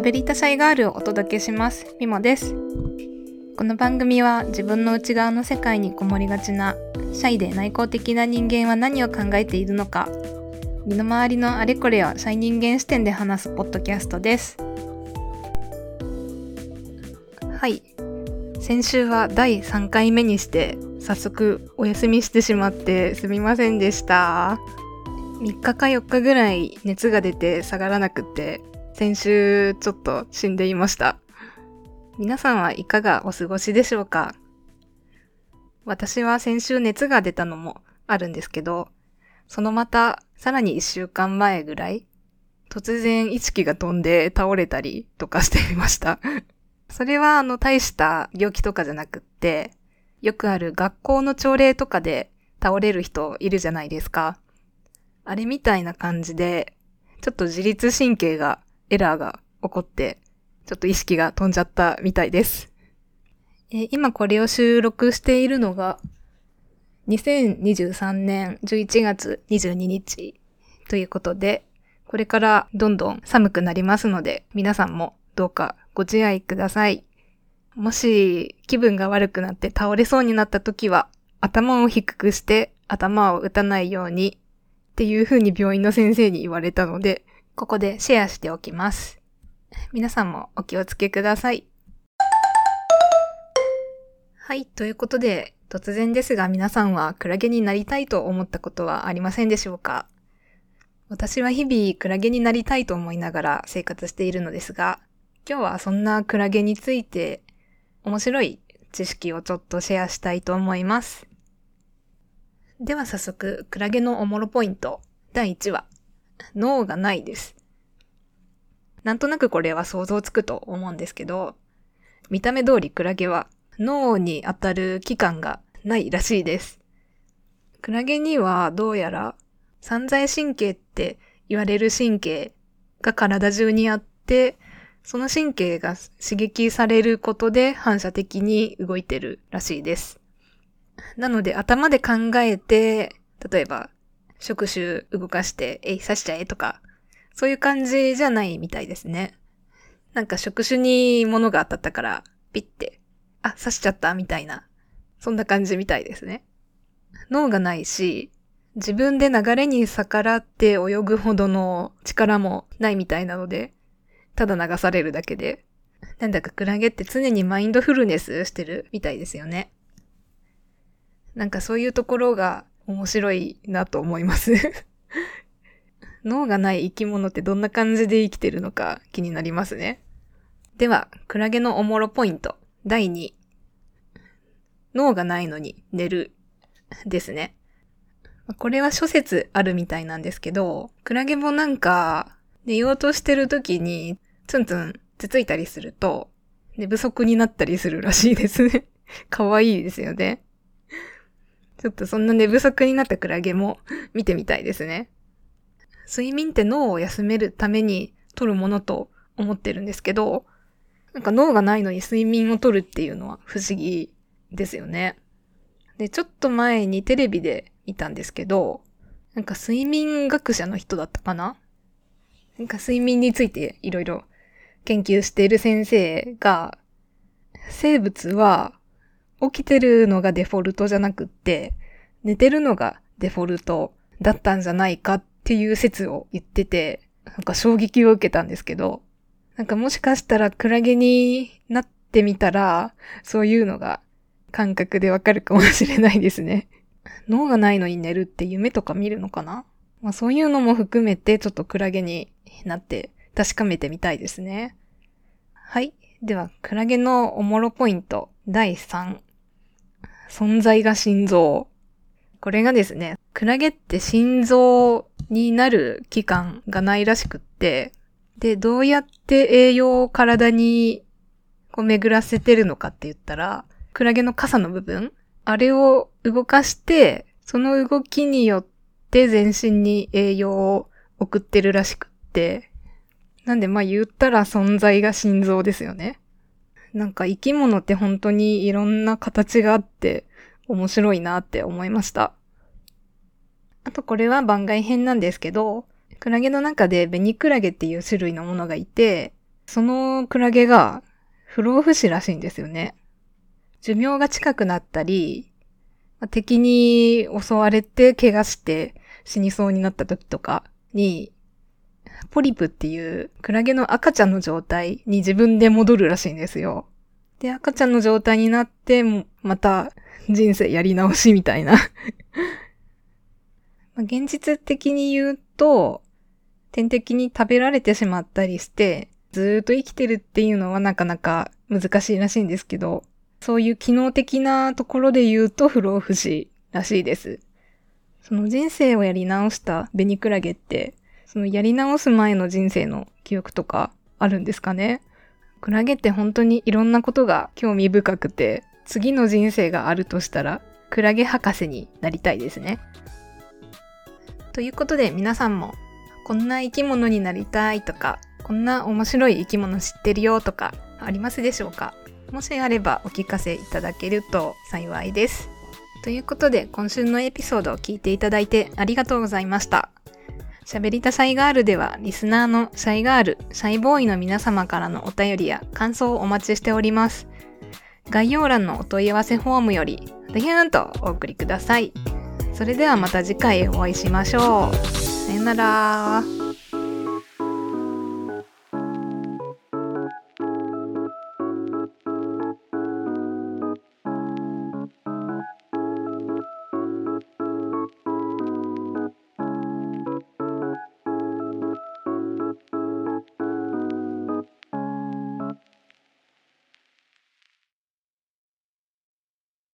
喋りたシャイガールをお届けします。みもです。この番組は自分の内側の世界にこもりがちなシャイで内向的な人間は何を考えているのか身の回りのあれこれをシャイ人間視点で話すポッドキャストです。はい。先週は第3回目にして早速お休みしてしまってすみませんでした。3日か4日ぐらい熱が出て下がらなくて先週ちょっと死んでいました。皆さんはいかがお過ごしでしょうか？私は先週熱が出たのもあるんですけど、そのまたさらに1週間前ぐらい、突然意識が飛んで倒れたりとかしていました。それはあの大した病気とかじゃなくって、よくある学校の朝礼とかで倒れる人いるじゃないですか。あれみたいな感じで、ちょっと自律神経が、エラーが起こって、ちょっと意識が飛んじゃったみたいです。え今これを収録しているのが、2023年11月22日ということで、これからどんどん寒くなりますので、皆さんもどうかご自愛ください。もし気分が悪くなって倒れそうになった時は、頭を低くして頭を打たないようにっていう風に病院の先生に言われたので、ここでシェアしておきます。皆さんもお気をつけください。はい、ということで、突然ですが皆さんはクラゲになりたいと思ったことはありませんでしょうか？私は日々クラゲになりたいと思いながら生活しているのですが、今日はそんなクラゲについて面白い知識をちょっとシェアしたいと思います。では早速、クラゲのおもろポイント第1話。脳がないです。なんとなくこれは想像つくと思うんですけど、見た目通りクラゲは脳に当たる器官がないらしいです。クラゲにはどうやら散在神経って言われる神経が体中にあって、その神経が刺激されることで反射的に動いてるらしいです。なので頭で考えて、例えば触手動かして、えい、刺しちゃえとか、そういう感じじゃないみたいですね。なんか触手に物が当たったから、ピッて、あ、刺しちゃったみたいな。そんな感じみたいですね。脳がないし、自分で流れに逆らって泳ぐほどの力もないみたいなので、ただ流されるだけで。なんだかクラゲって常にマインドフルネスしてるみたいですよね。なんかそういうところが面白いなと思います。脳がない生き物ってどんな感じで生きてるのか気になりますね。では、クラゲのおもろポイント。第2。脳がないのに寝る。ですね。これは諸説あるみたいなんですけど、クラゲもなんか、寝ようとしてる時に、ツンツンつついたりすると、寝不足になったりするらしいですね。かわいいですよね。ちょっとそんな寝不足になったクラゲも 見てみたいですね。睡眠って脳を休めるために取るものと思ってるんですけど、なんか脳がないのに睡眠を取るっていうのは不思議ですよね。で、ちょっと前にテレビで見たんですけど、なんか睡眠学者の人だったかな？なんか睡眠についていろいろ研究している先生が、生物は起きてるのがデフォルトじゃなくって、寝てるのがデフォルトだったんじゃないかっていう説を言ってて、なんか衝撃を受けたんですけど、なんかもしかしたらクラゲになってみたら、そういうのが感覚でわかるかもしれないですね。脳がないのに寝るって夢とか見るのかな？まあそういうのも含めてちょっとクラゲになって確かめてみたいですね。はい。では、クラゲのおもろポイント第3。存在が心臓。これがですね、クラゲって心臓になる器官がないらしくって、で、どうやって栄養を体にこう巡らせてるのかって言ったら、クラゲの傘の部分あれを動かして、その動きによって全身に栄養を送ってるらしくって、なんでまあ言ったら存在が心臓ですよね。なんか生き物って本当にいろんな形があって面白いなって思いました。あとこれは番外編なんですけど、クラゲの中でベニクラゲっていう種類のものがいて、そのクラゲが不老不死らしいんですよね。寿命が近くなったり、敵に襲われて怪我して死にそうになった時とかに、ポリプっていうクラゲの赤ちゃんの状態に自分で戻るらしいんですよ。で、赤ちゃんの状態になって、また人生やり直しみたいな 現実的に言うと、天敵に食べられてしまったりして、ずっと生きてるっていうのはなかなか難しいらしいんですけど、そういう機能的なところで言うと不老不死らしいです。その人生をやり直したベニクラゲって、そのやり直す前の人生の記憶とかあるんですかね？クラゲって本当にいろんなことが興味深くて、次の人生があるとしたら、クラゲ博士になりたいですね。ということで皆さんも、こんな生き物になりたいとか、こんな面白い生き物知ってるよとか、ありますでしょうか？もしあればお聞かせいただけると幸いです。ということで、今週のエピソードを聞いていただいてありがとうございました。しゃべりたサイガールでは、リスナーのサイガール、サイボーイの皆様からのお便りや感想をお待ちしております。概要欄のお問い合わせフォームより、ドヒューンとお送りください。それではまた次回お会いしましょう。さよなら。